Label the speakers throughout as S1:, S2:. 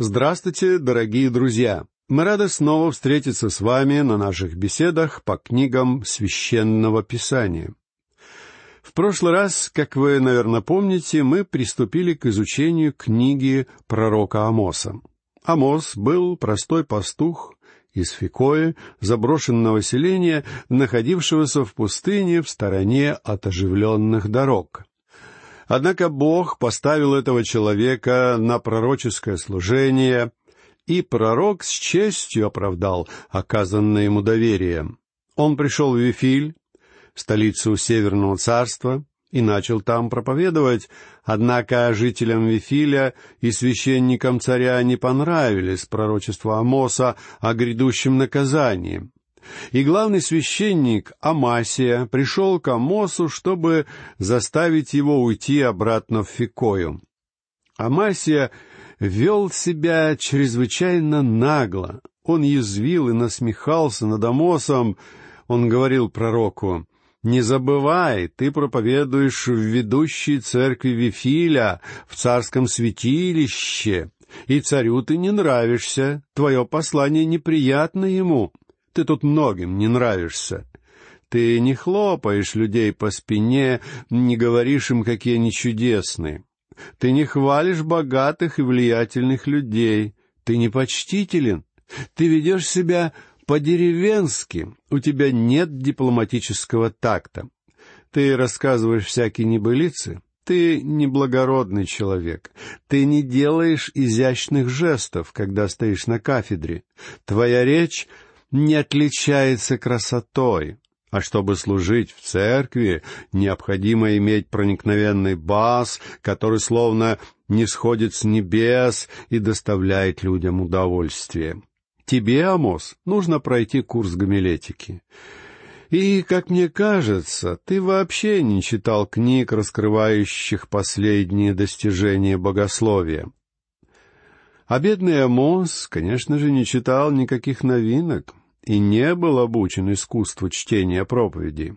S1: Здравствуйте, дорогие друзья! Мы рады снова встретиться с вами на наших беседах по книгам Священного Писания. В прошлый раз, как вы, наверное, помните, мы приступили к изучению книги пророка Амоса. Амос был простой пастух из Фикоя, заброшенного селения, находившегося в пустыне в стороне от оживленных дорог. Однако Бог поставил этого человека на пророческое служение, и пророк с честью оправдал оказанное ему доверие. Он пришел в Вифиль, столицу Северного царства, и начал там проповедовать, однако жителям Вифиля и священникам царя не понравились пророчества Амоса о грядущем наказании. И главный священник Амасия пришел к Амосу, чтобы заставить его уйти обратно в Фикою. Амасия вел себя чрезвычайно нагло. Он язвил и насмехался над Амосом. Он говорил пророку, «Не забывай, ты проповедуешь в ведущей церкви Вифиля, в царском святилище, и царю ты не нравишься, твое послание неприятно ему». Ты тут многим не нравишься. Ты не хлопаешь людей по спине, не говоришь им, какие они чудесные. Ты не хвалишь богатых и влиятельных людей. Ты не почтителен. Ты ведешь себя по-деревенски. У тебя нет дипломатического такта. Ты рассказываешь всякие небылицы. Ты неблагородный человек. Ты не делаешь изящных жестов, когда стоишь на кафедре. Твоя речь не отличается красотой, а чтобы служить в церкви, необходимо иметь проникновенный бас, который словно не сходит с небес и доставляет людям удовольствие. Тебе, Амос, нужно пройти курс гомилетики. И, как мне кажется, ты вообще не читал книг, раскрывающих последние достижения богословия. А бедный Амос, конечно же, не читал никаких новинок и не был обучен искусству чтения проповедей.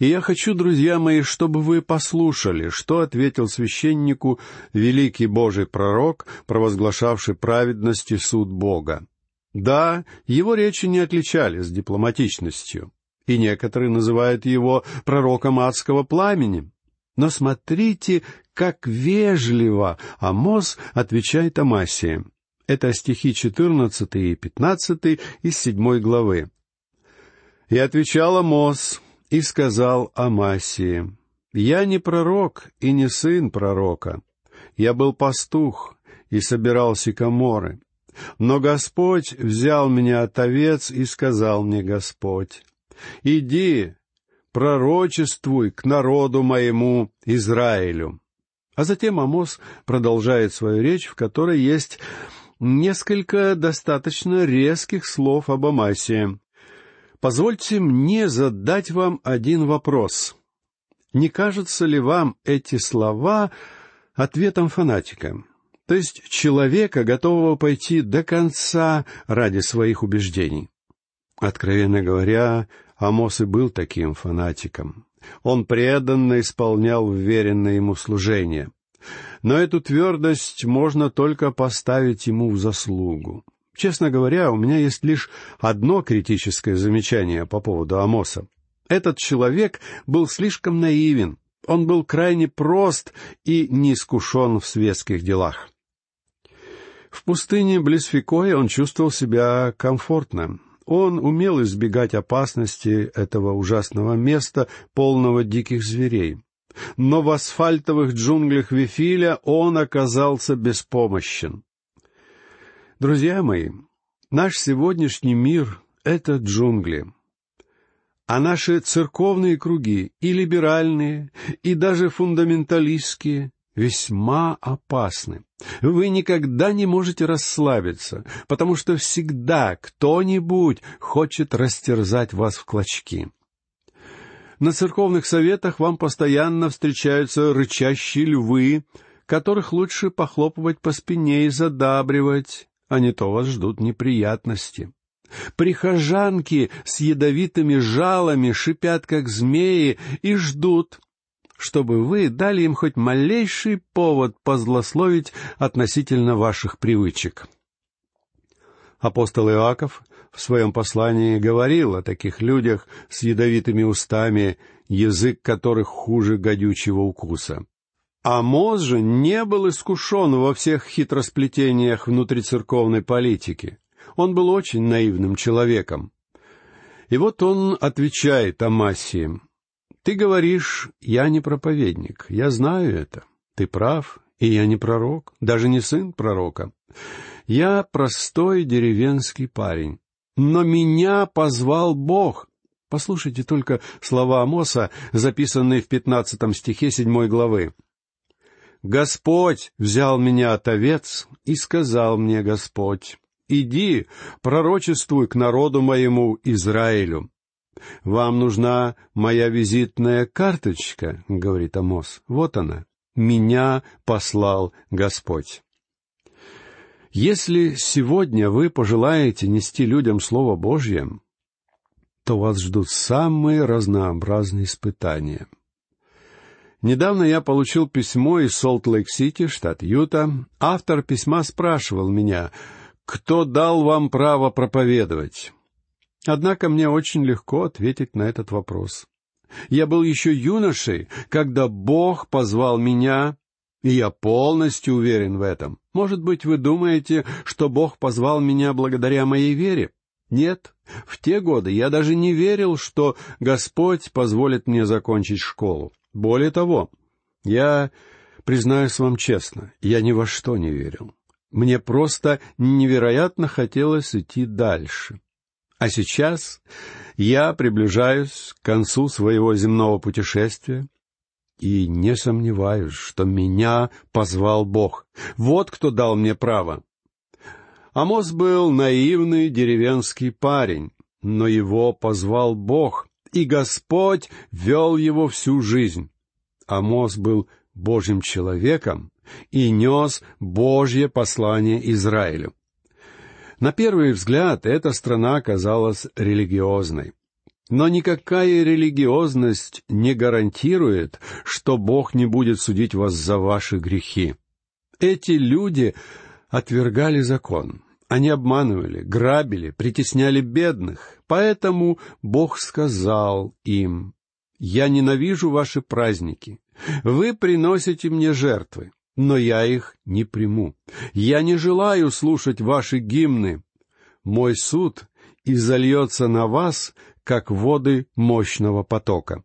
S1: И я хочу, друзья мои, чтобы вы послушали, что ответил священнику великий Божий пророк, провозглашавший праведность и суд Бога. Да, его речи не отличались дипломатичностью, и некоторые называют его пророком адского пламени. Но смотрите, как вежливо Амос отвечает Амасии. Это стихи 14 и 15 из 7 главы. «И отвечал Амос, и сказал Амасии, «Я не пророк и не сын пророка. Я был пастух и собирал сикаморы. Но Господь взял меня от овец и сказал мне Господь, «Иди, пророчествуй к народу моему Израилю». А затем Амос продолжает свою речь, в которой есть несколько достаточно резких слов об Амасе. Позвольте мне задать вам один вопрос. Не кажется ли вам эти слова ответом фанатика? То есть человека, готового пойти до конца ради своих убеждений. Откровенно говоря, Амос и был таким фанатиком. Он преданно исполнял вверенное ему служение но эту твердость можно только поставить ему в заслугу. Честно говоря, у меня есть лишь одно критическое замечание по поводу Амоса. Этот человек был слишком наивен, он был крайне прост и неискушен в светских делах. В пустыне близ Фикоя он чувствовал себя комфортно. Он умел избегать опасности этого ужасного места, полного диких зверей но в асфальтовых джунглях Вифиля он оказался беспомощен. Друзья мои, наш сегодняшний мир — это джунгли. А наши церковные круги, и либеральные, и даже фундаменталистские, весьма опасны. Вы никогда не можете расслабиться, потому что всегда кто-нибудь хочет растерзать вас в клочки. На церковных советах вам постоянно встречаются рычащие львы, которых лучше похлопывать по спине и задабривать, а не то вас ждут неприятности. Прихожанки с ядовитыми жалами шипят, как змеи, и ждут, чтобы вы дали им хоть малейший повод позлословить относительно ваших привычек. Апостол Иаков в своем послании говорил о таких людях с ядовитыми устами, язык которых хуже гадючего укуса. Амос же не был искушен во всех хитросплетениях внутрицерковной политики. Он был очень наивным человеком. И вот он отвечает Амасии. «Ты говоришь, я не проповедник, я знаю это. Ты прав, и я не пророк, даже не сын пророка. Я простой деревенский парень. Но меня позвал Бог. Послушайте только слова Амоса, записанные в пятнадцатом стихе седьмой главы. «Господь взял меня от овец, и сказал мне Господь, иди, пророчествуй к народу моему Израилю. Вам нужна моя визитная карточка, — говорит Амос. Вот она. Меня послал Господь. Если сегодня вы пожелаете нести людям Слово Божье, то вас ждут самые разнообразные испытания. Недавно я получил письмо из Солт-Лейк-Сити, штат Юта. Автор письма спрашивал меня, кто дал вам право проповедовать? Однако мне очень легко ответить на этот вопрос. Я был еще юношей, когда Бог позвал меня и я полностью уверен в этом. Может быть, вы думаете, что Бог позвал меня благодаря моей вере? Нет, в те годы я даже не верил, что Господь позволит мне закончить школу. Более того, я, признаюсь вам честно, я ни во что не верил. Мне просто невероятно хотелось идти дальше. А сейчас я приближаюсь к концу своего земного путешествия, и не сомневаюсь, что меня позвал Бог. Вот кто дал мне право. Амос был наивный деревенский парень, но его позвал Бог, и Господь вел его всю жизнь. Амос был Божьим человеком и нес Божье послание Израилю. На первый взгляд эта страна казалась религиозной. Но никакая религиозность не гарантирует, что Бог не будет судить вас за ваши грехи. Эти люди отвергали закон. Они обманывали, грабили, притесняли бедных. Поэтому Бог сказал им, «Я ненавижу ваши праздники. Вы приносите мне жертвы, но я их не приму. Я не желаю слушать ваши гимны. Мой суд изольется на вас, как воды мощного потока.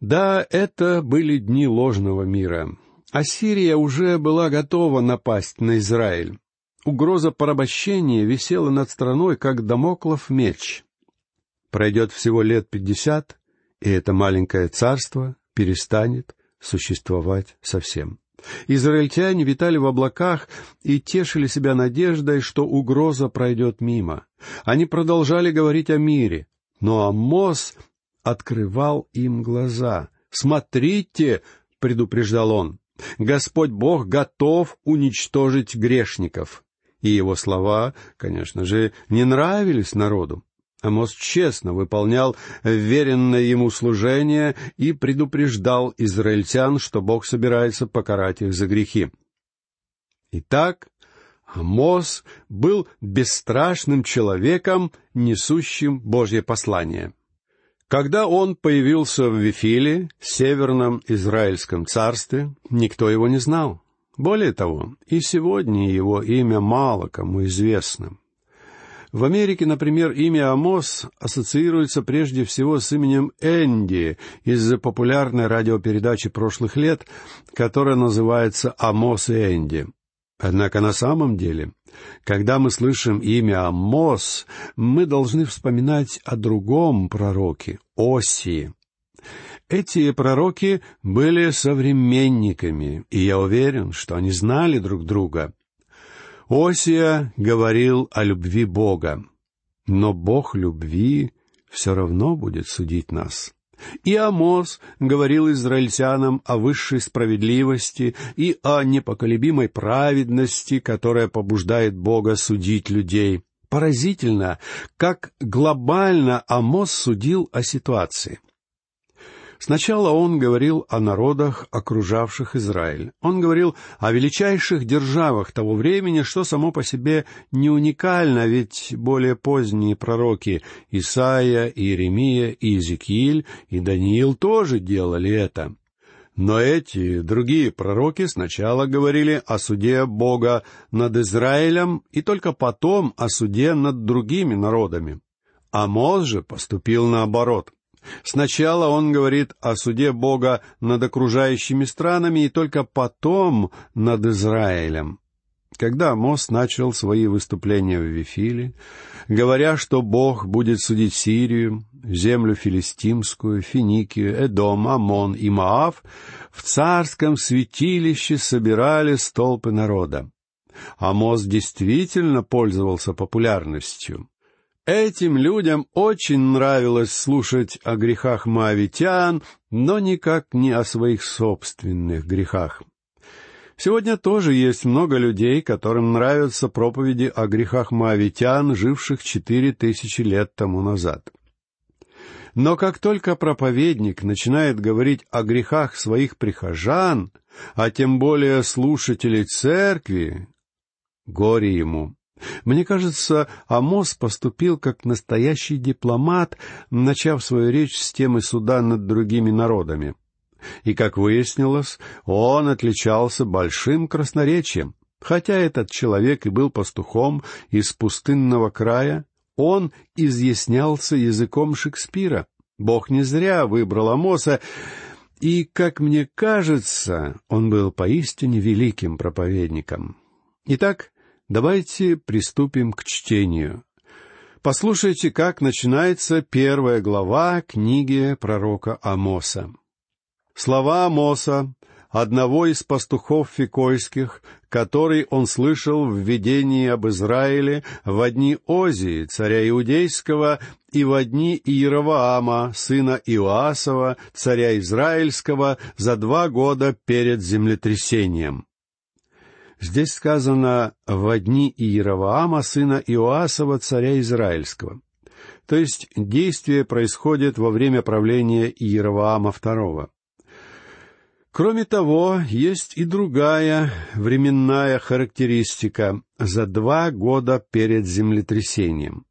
S1: Да, это были дни ложного мира. Ассирия уже была готова напасть на Израиль. Угроза порабощения висела над страной, как домоклов меч. Пройдет всего лет пятьдесят, и это маленькое царство перестанет существовать совсем. Израильтяне витали в облаках и тешили себя надеждой, что угроза пройдет мимо. Они продолжали говорить о мире, но Амос открывал им глаза. «Смотрите!» — предупреждал он. «Господь Бог готов уничтожить грешников». И его слова, конечно же, не нравились народу. Амос честно выполнял веренное ему служение и предупреждал израильтян, что Бог собирается покарать их за грехи. Итак, Амос был бесстрашным человеком, несущим Божье послание. Когда он появился в Вифиле, северном Израильском царстве, никто его не знал. Более того, и сегодня его имя мало кому известно. В Америке, например, имя Амос ассоциируется прежде всего с именем Энди из-за популярной радиопередачи прошлых лет, которая называется «Амос и Энди». Однако на самом деле, когда мы слышим имя Амос, мы должны вспоминать о другом пророке, Осии. Эти пророки были современниками, и я уверен, что они знали друг друга. Осия говорил о любви Бога, но Бог любви все равно будет судить нас. И Амос говорил израильтянам о высшей справедливости и о непоколебимой праведности, которая побуждает Бога судить людей. Поразительно, как глобально Амос судил о ситуации. Сначала он говорил о народах, окружавших Израиль. Он говорил о величайших державах того времени, что само по себе не уникально, ведь более поздние пророки Исаия, Иеремия, Иезекииль и Даниил тоже делали это. Но эти другие пророки сначала говорили о суде Бога над Израилем и только потом о суде над другими народами. Амос же поступил наоборот. Сначала он говорит о суде Бога над окружающими странами и только потом над Израилем. Когда Амос начал свои выступления в Вифиле, говоря, что Бог будет судить Сирию, землю филистимскую, Финикию, Эдом, Амон и Маав, в царском святилище собирали столпы народа. Амос действительно пользовался популярностью. Этим людям очень нравилось слушать о грехах маавитян, но никак не о своих собственных грехах. Сегодня тоже есть много людей, которым нравятся проповеди о грехах маавитян, живших четыре тысячи лет тому назад. Но как только проповедник начинает говорить о грехах своих прихожан, а тем более слушателей церкви, горе ему. Мне кажется, Амос поступил как настоящий дипломат, начав свою речь с темы суда над другими народами. И, как выяснилось, он отличался большим красноречием. Хотя этот человек и был пастухом из пустынного края, он изъяснялся языком Шекспира. Бог не зря выбрал Амоса, и, как мне кажется, он был поистине великим проповедником. Итак, Давайте приступим к чтению. Послушайте, как начинается первая глава книги пророка Амоса. Слова Амоса, одного из пастухов фикойских, который он слышал в видении об Израиле в дни Озии, царя Иудейского, и в дни Иероваама, сына Иоасова, царя Израильского, за два года перед землетрясением. Здесь сказано «во дни Иероваама, сына Иоасова, царя Израильского». То есть действие происходит во время правления Иероваама II. Кроме того, есть и другая временная характеристика за два года перед землетрясением.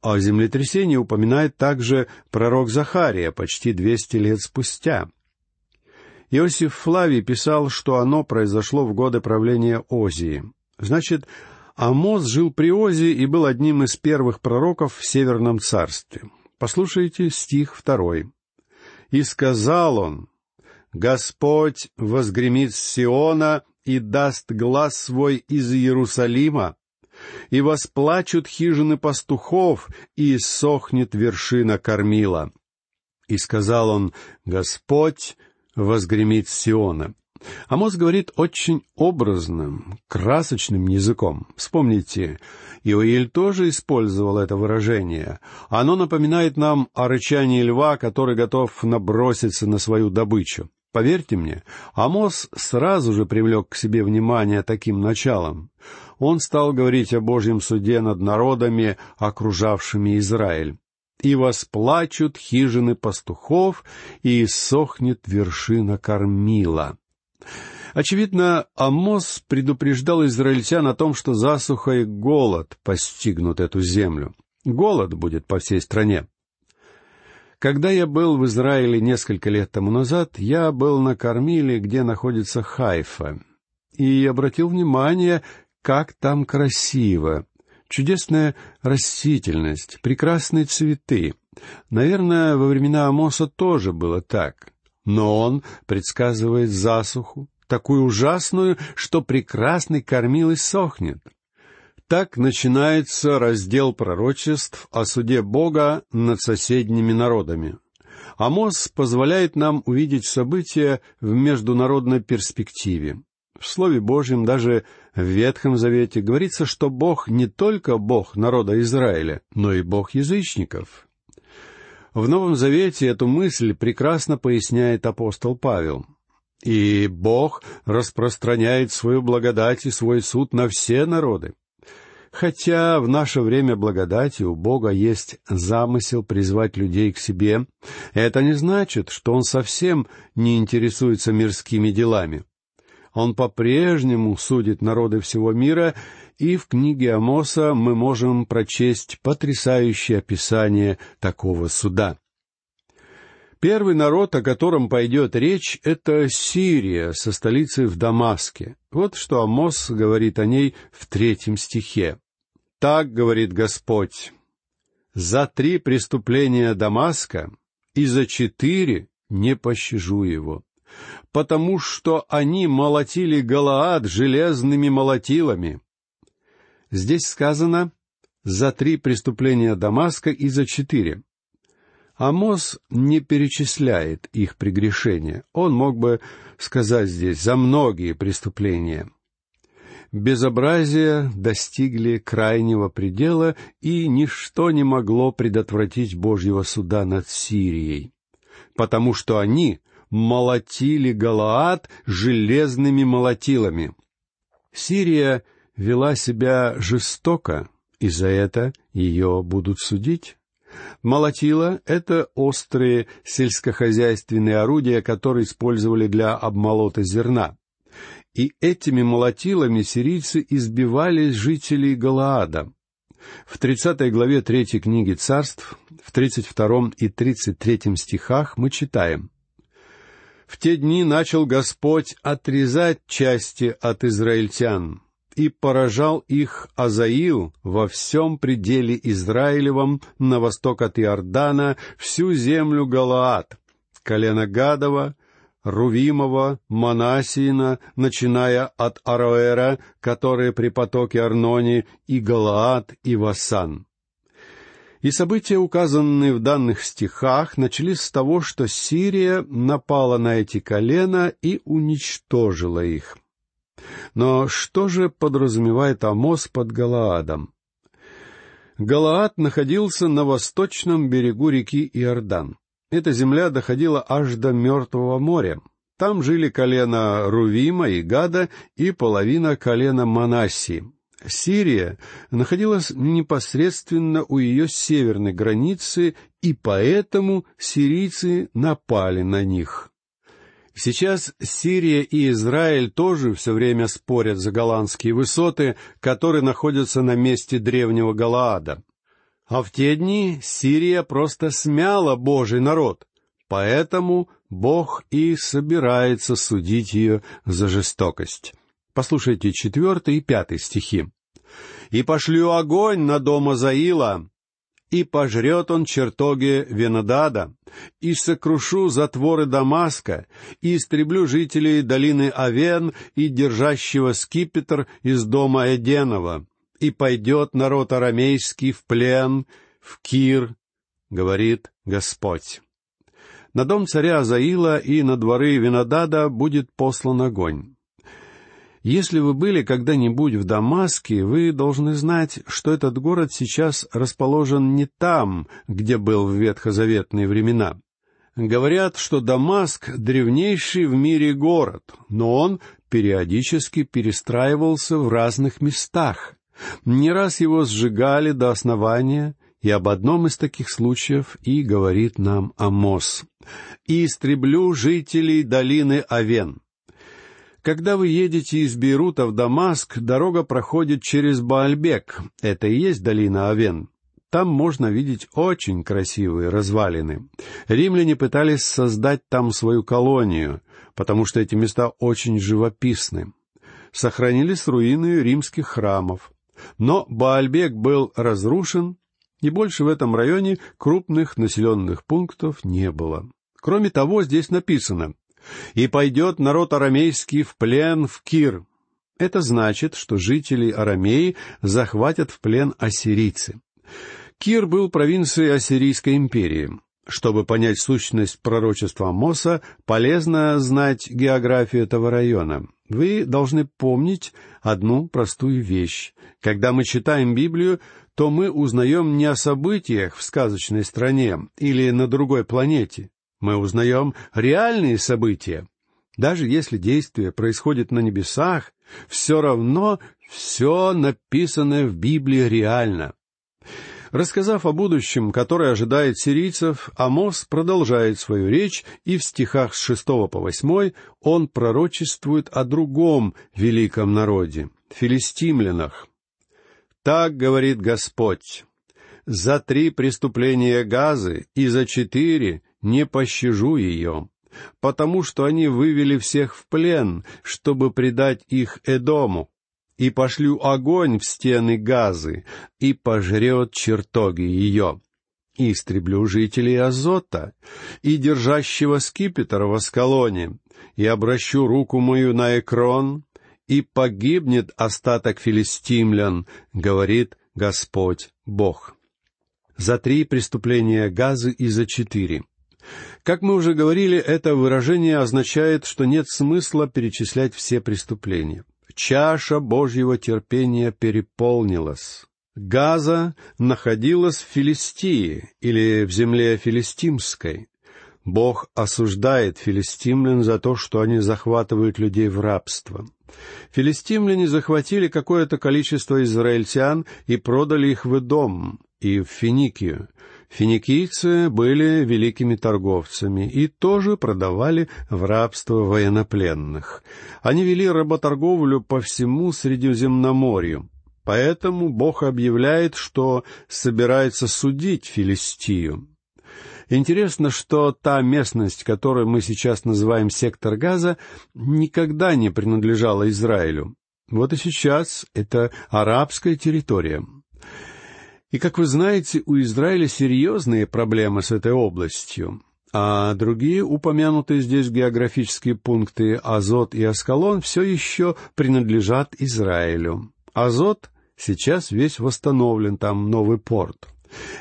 S1: О землетрясении упоминает также пророк Захария почти двести лет спустя — Иосиф Флавий писал, что оно произошло в годы правления Озии. Значит, Амос жил при Озии и был одним из первых пророков в Северном царстве. Послушайте стих второй. «И сказал он, Господь возгремит Сиона и даст глаз свой из Иерусалима, и восплачут хижины пастухов, и сохнет вершина кормила. И сказал он, Господь возгремит Сиона. Амос говорит очень образным, красочным языком. Вспомните, Иоиль тоже использовал это выражение. Оно напоминает нам о рычании льва, который готов наброситься на свою добычу. Поверьте мне, Амос сразу же привлек к себе внимание таким началом. Он стал говорить о Божьем суде над народами, окружавшими Израиль и восплачут хижины пастухов, и иссохнет вершина кормила». Очевидно, Амос предупреждал израильтян о том, что засуха и голод постигнут эту землю. Голод будет по всей стране. Когда я был в Израиле несколько лет тому назад, я был на Кормиле, где находится Хайфа, и обратил внимание, как там красиво чудесная растительность, прекрасные цветы. Наверное, во времена Амоса тоже было так. Но он предсказывает засуху, такую ужасную, что прекрасный кормил и сохнет. Так начинается раздел пророчеств о суде Бога над соседними народами. Амос позволяет нам увидеть события в международной перспективе. В Слове Божьем, даже в Ветхом Завете, говорится, что Бог не только Бог народа Израиля, но и Бог язычников. В Новом Завете эту мысль прекрасно поясняет апостол Павел. И Бог распространяет свою благодать и свой суд на все народы. Хотя в наше время благодати у Бога есть замысел призвать людей к себе, это не значит, что Он совсем не интересуется мирскими делами. Он по-прежнему судит народы всего мира, и в книге Амоса мы можем прочесть потрясающее описание такого суда. Первый народ, о котором пойдет речь, это Сирия со столицей в Дамаске. Вот что Амос говорит о ней в третьем стихе. «Так говорит Господь, за три преступления Дамаска и за четыре не пощажу его, потому что они молотили Галаад железными молотилами». Здесь сказано «за три преступления Дамаска и за четыре». Амос не перечисляет их прегрешения. Он мог бы сказать здесь «за многие преступления». Безобразия достигли крайнего предела, и ничто не могло предотвратить Божьего суда над Сирией, потому что они молотили Галаад железными молотилами. Сирия вела себя жестоко, и за это ее будут судить. Молотила — это острые сельскохозяйственные орудия, которые использовали для обмолота зерна. И этими молотилами сирийцы избивали жителей Галаада. В 30 главе 3 книги царств, в 32 и 33 стихах мы читаем. «В те дни начал Господь отрезать части от израильтян, и поражал их Азаил во всем пределе Израилевом на восток от Иордана всю землю Галаад, колено Гадова, Рувимова, Манасиина, начиная от Ароэра, которые при потоке Арнони, и Галаад, и Васан. И события, указанные в данных стихах, начались с того, что Сирия напала на эти колена и уничтожила их. Но что же подразумевает Амос под Галаадом? Галаад находился на восточном берегу реки Иордан. Эта земля доходила аж до Мертвого моря. Там жили колено Рувима и Гада и половина колена Манассии. Сирия находилась непосредственно у ее северной границы, и поэтому сирийцы напали на них. Сейчас Сирия и Израиль тоже все время спорят за голландские высоты, которые находятся на месте древнего Галаада. А в те дни Сирия просто смяла Божий народ, поэтому Бог и собирается судить ее за жестокость. Послушайте четвертый и пятый стихи. «И пошлю огонь на дом Азаила, и пожрет он чертоги Венодада, и сокрушу затворы Дамаска, и истреблю жителей долины Авен и держащего скипетр из дома Эденова, и пойдет народ арамейский в плен, в Кир, говорит Господь. На дом царя Азаила и на дворы Винодада будет послан огонь. Если вы были когда-нибудь в Дамаске, вы должны знать, что этот город сейчас расположен не там, где был в ветхозаветные времена. Говорят, что Дамаск — древнейший в мире город, но он периодически перестраивался в разных местах. Не раз его сжигали до основания, и об одном из таких случаев и говорит нам Амос. «И истреблю жителей долины Авен». Когда вы едете из Бейрута в Дамаск, дорога проходит через Баальбек. Это и есть долина Авен. Там можно видеть очень красивые развалины. Римляне пытались создать там свою колонию, потому что эти места очень живописны. Сохранились руины римских храмов. Но Баальбек был разрушен, и больше в этом районе крупных населенных пунктов не было. Кроме того, здесь написано и пойдет народ арамейский в плен в Кир. Это значит, что жители Арамеи захватят в плен ассирийцы. Кир был провинцией Ассирийской империи. Чтобы понять сущность пророчества Моса, полезно знать географию этого района. Вы должны помнить одну простую вещь. Когда мы читаем Библию, то мы узнаем не о событиях в сказочной стране или на другой планете. Мы узнаем реальные события. Даже если действие происходит на небесах, все равно Все написанное в Библии реально. Рассказав о будущем, которое ожидает сирийцев, Амос продолжает свою речь, и в стихах с шестого по восьмой он пророчествует о другом великом народе — филистимлянах. «Так говорит Господь, за три преступления Газы и за четыре не пощажу ее, потому что они вывели всех в плен, чтобы предать их Эдому, и пошлю огонь в стены газы, и пожрет чертоги ее. И истреблю жителей Азота, и держащего скипетр в Аскалоне, и обращу руку мою на Экрон, и погибнет остаток филистимлян, говорит Господь Бог. За три преступления Газы и за четыре. Как мы уже говорили, это выражение означает, что нет смысла перечислять все преступления чаша Божьего терпения переполнилась. Газа находилась в Филистии или в земле филистимской. Бог осуждает филистимлян за то, что они захватывают людей в рабство. Филистимляне захватили какое-то количество израильтян и продали их в дом и в Финикию. Финикийцы были великими торговцами и тоже продавали в рабство военнопленных. Они вели работорговлю по всему Средиземноморью. Поэтому Бог объявляет, что собирается судить Филистию. Интересно, что та местность, которую мы сейчас называем сектор Газа, никогда не принадлежала Израилю. Вот и сейчас это арабская территория. И, как вы знаете, у Израиля серьезные проблемы с этой областью, а другие упомянутые здесь географические пункты Азот и Аскалон все еще принадлежат Израилю. Азот сейчас весь восстановлен, там новый порт.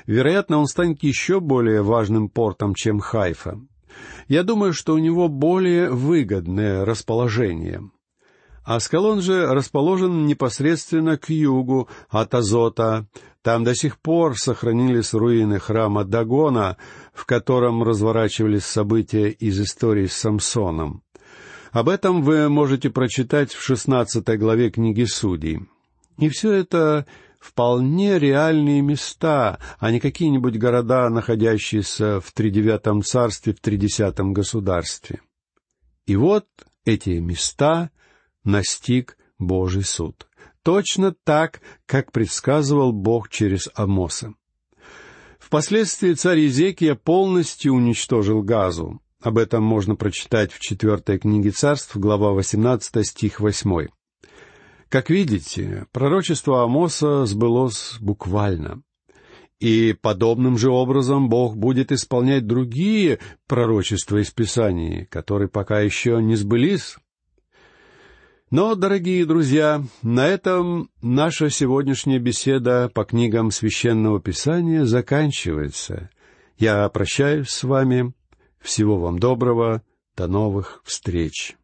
S1: Вероятно, он станет еще более важным портом, чем Хайфа. Я думаю, что у него более выгодное расположение. Аскалон же расположен непосредственно к югу от Азота, там до сих пор сохранились руины храма Дагона, в котором разворачивались события из истории с Самсоном. Об этом вы можете прочитать в шестнадцатой главе книги Судей. И все это вполне реальные места, а не какие-нибудь города, находящиеся в тридевятом царстве, в тридесятом государстве. И вот эти места настиг Божий суд точно так, как предсказывал Бог через Амоса. Впоследствии царь Езекия полностью уничтожил Газу. Об этом можно прочитать в четвертой книге царств, глава 18, стих 8. Как видите, пророчество Амоса сбылось буквально. И подобным же образом Бог будет исполнять другие пророчества из Писаний, которые пока еще не сбылись. Но, дорогие друзья, на этом наша сегодняшняя беседа по книгам священного писания заканчивается. Я прощаюсь с вами. Всего вам доброго. До новых встреч.